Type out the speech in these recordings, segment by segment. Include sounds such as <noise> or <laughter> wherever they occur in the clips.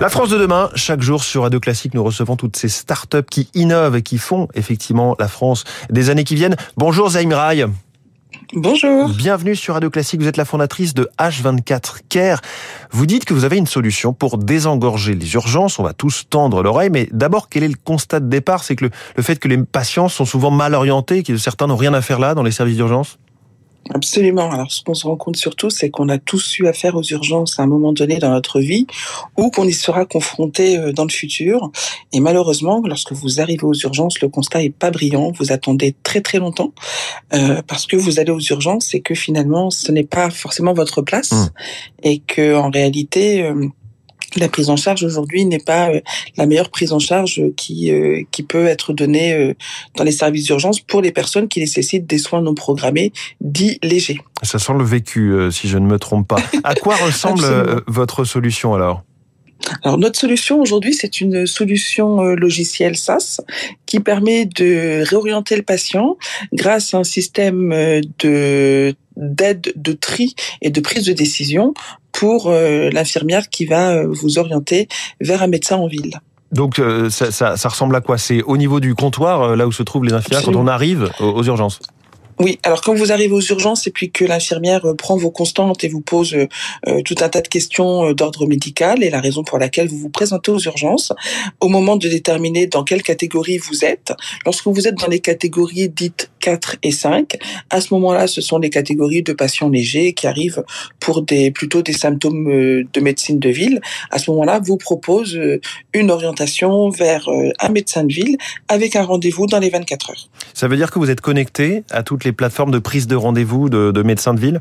La France de demain, chaque jour sur Radio Classique, nous recevons toutes ces startups qui innovent et qui font effectivement la France des années qui viennent. Bonjour Zaim Rai. Bonjour. Bienvenue sur Radio Classique. Vous êtes la fondatrice de H24 Care. Vous dites que vous avez une solution pour désengorger les urgences. On va tous tendre l'oreille. Mais d'abord, quel est le constat de départ? C'est que le, le, fait que les patients sont souvent mal orientés, que certains n'ont rien à faire là dans les services d'urgence? Absolument. Alors, ce qu'on se rend compte surtout, c'est qu'on a tous eu affaire aux urgences à un moment donné dans notre vie, ou qu'on y sera confronté euh, dans le futur. Et malheureusement, lorsque vous arrivez aux urgences, le constat est pas brillant. Vous attendez très très longtemps euh, parce que vous allez aux urgences et que finalement, ce n'est pas forcément votre place, mmh. et que en réalité. Euh, la prise en charge aujourd'hui n'est pas euh, la meilleure prise en charge qui euh, qui peut être donnée euh, dans les services d'urgence pour les personnes qui nécessitent des soins non programmés dits légers. Ça sent le vécu, si je ne me trompe pas. À quoi <laughs> ressemble votre solution alors? Alors notre solution aujourd'hui, c'est une solution logicielle SaaS qui permet de réorienter le patient grâce à un système de d'aide, de tri et de prise de décision pour euh, l'infirmière qui va euh, vous orienter vers un médecin en ville. Donc euh, ça, ça, ça, ressemble à quoi? C'est au niveau du comptoir, là où se trouvent les infirmières, quand on arrive aux urgences? Oui, alors quand vous arrivez aux urgences et puis que l'infirmière euh, prend vos constantes et vous pose euh, euh, tout un tas de questions d'ordre médical et la raison pour laquelle vous vous présentez aux urgences, au moment de déterminer dans quelle catégorie vous êtes, lorsque vous êtes dans les catégories dites 4 et 5, à ce moment-là, ce sont les catégories de patients légers qui arrivent pour des plutôt des symptômes de médecine de ville. À ce moment-là, vous propose une orientation vers un médecin de ville avec un rendez-vous dans les 24 heures. Ça veut dire que vous êtes connecté à toutes les plateformes de prise de rendez-vous de, médecins de ville?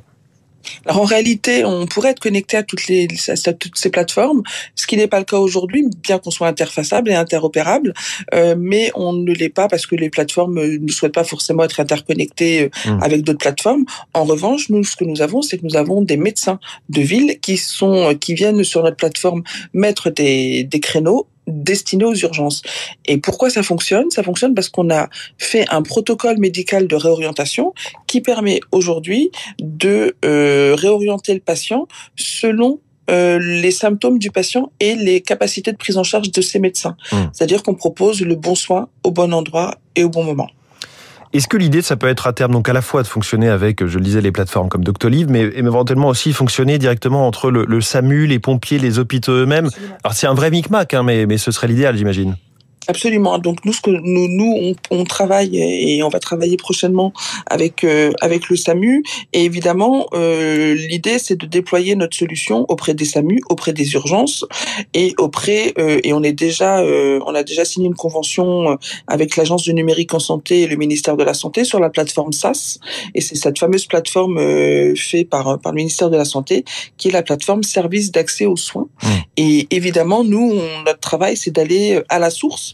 Alors en réalité, on pourrait être connecté à toutes les à toutes ces plateformes, ce qui n'est pas le cas aujourd'hui, bien qu'on soit interfaçable et interopérable, euh, mais on ne l'est pas parce que les plateformes euh, ne souhaitent pas forcément être interconnectées euh, mmh. avec d'autres plateformes. En revanche, nous ce que nous avons, c'est que nous avons des médecins de ville qui sont qui viennent sur notre plateforme mettre des, des créneaux destiné aux urgences. Et pourquoi ça fonctionne? Ça fonctionne parce qu'on a fait un protocole médical de réorientation qui permet aujourd'hui de euh, réorienter le patient selon euh, les symptômes du patient et les capacités de prise en charge de ses médecins. Mmh. C'est-à-dire qu'on propose le bon soin au bon endroit et au bon moment. Est-ce que l'idée, ça peut être à terme, donc à la fois de fonctionner avec, je le disais, les plateformes comme Doctolib, mais éventuellement aussi fonctionner directement entre le, le SAMU, les pompiers, les hôpitaux eux-mêmes? Alors c'est un vrai micmac, hein, mais, mais ce serait l'idéal, j'imagine. Absolument. Donc nous, ce que nous, nous on, on, travaille et on va travailler prochainement avec euh, avec le SAMU. Et évidemment, euh, l'idée c'est de déployer notre solution auprès des SAMU, auprès des urgences et auprès euh, et on est déjà euh, on a déjà signé une convention avec l'agence du numérique en santé et le ministère de la santé sur la plateforme SAS. Et c'est cette fameuse plateforme faite par par le ministère de la santé qui est la plateforme service d'accès aux soins. Mmh. Et évidemment, nous, on, notre travail c'est d'aller à la source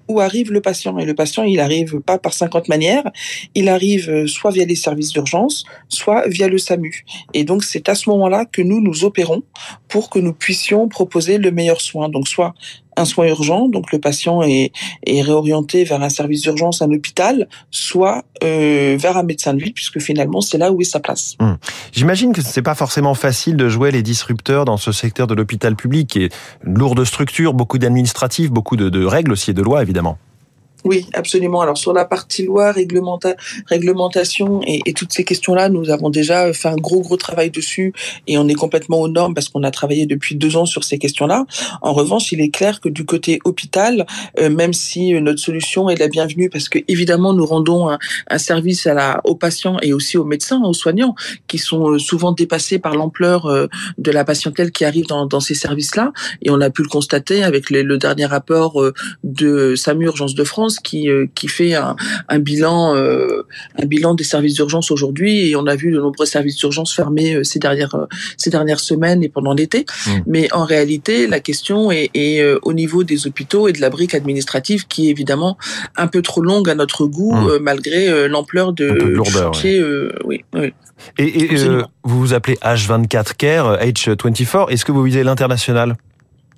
où arrive le patient. Et le patient, il arrive pas par 50 manières, il arrive euh, soit via les services d'urgence, soit via le SAMU. Et donc, c'est à ce moment-là que nous nous opérons pour que nous puissions proposer le meilleur soin. Donc, soit un soin urgent, donc le patient est, est réorienté vers un service d'urgence, un hôpital, soit euh, vers un médecin de ville, puisque finalement c'est là où est sa place. Hum. J'imagine que c'est pas forcément facile de jouer les disrupteurs dans ce secteur de l'hôpital public, qui est une lourde structure, beaucoup d'administratifs, beaucoup de, règles aussi et de lois évidemment. Oui, absolument. Alors sur la partie loi, réglementa réglementation et, toutes ces questions-là, nous avons déjà fait un gros gros travail dessus et on est complètement aux normes parce qu'on a travaillé depuis deux ans sur ces questions-là. En revanche, il est clair que du côté hôpital, euh, même si notre solution est la bienvenue parce que évidemment nous rendons un, service à la, aux patients et aussi aux médecins, aux soignants qui sont euh, souvent dépassés par l'ampleur euh, de la patientèle qui arrive dans, dans ces services-là et on a pu le constater avec le dernier rapport de SAMU Urgence de France qui, euh, qui fait un, un bilan, euh, un bilan des services d'urgence aujourd'hui et on a vu de nombreux services d'urgence fermés euh, ces dernières, ces dernières semaines et pendant l'été. Mmh. Mais en réalité, la question est, est, au niveau des hôpitaux et de la brique administrative qui est évidemment un peu trop longue à notre goût mmh. malgré l'ampleur de, de lourdeur, chantier. oui, oui. Et, et vous vous appelez H24 Care, H24. Est-ce que vous visez l'international?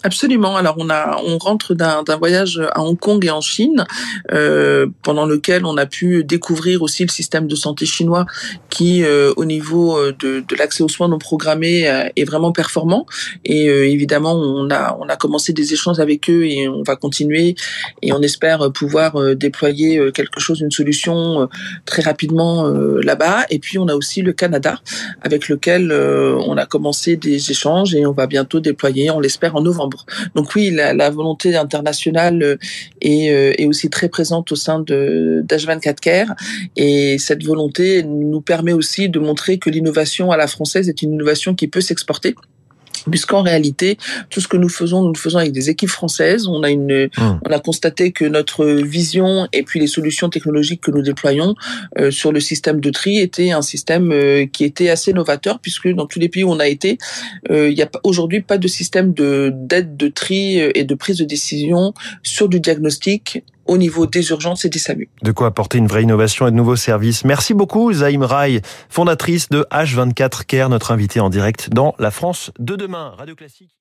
Absolument. Alors on a, on rentre d'un voyage à Hong Kong et en Chine, euh, pendant lequel on a pu découvrir aussi le système de santé chinois, qui euh, au niveau euh, de, de l'accès aux soins non programmés euh, est vraiment performant. Et euh, évidemment, on a, on a commencé des échanges avec eux et on va continuer. Et on espère pouvoir déployer quelque chose, une solution très rapidement là-bas. Et puis on a aussi le Canada, avec lequel on a commencé des échanges et on va bientôt déployer, on l'espère en novembre. Donc oui, la, volonté internationale euh, euh, est, aussi très présente au sein de d'H24 Care et cette volonté nous permet aussi de montrer que l'innovation à la française est une innovation qui peut s'exporter puisqu'en réalité, tout ce que nous faisons, nous le faisons avec des équipes françaises. On a une, hum. on a constaté que notre vision et puis les solutions technologiques que nous déployons euh, sur le système de tri était un système euh, qui était assez novateur, puisque dans tous les pays où on a été, euh, il n'y a aujourd'hui pas de système de d'aide de tri et de prise de décision sur du diagnostic au niveau des urgences et des SAMU. De quoi apporter une vraie innovation et de nouveaux services. Merci beaucoup, Zaïm Rai, fondatrice de H24 Care, notre invitée en direct dans La France de demain. Radio Classique.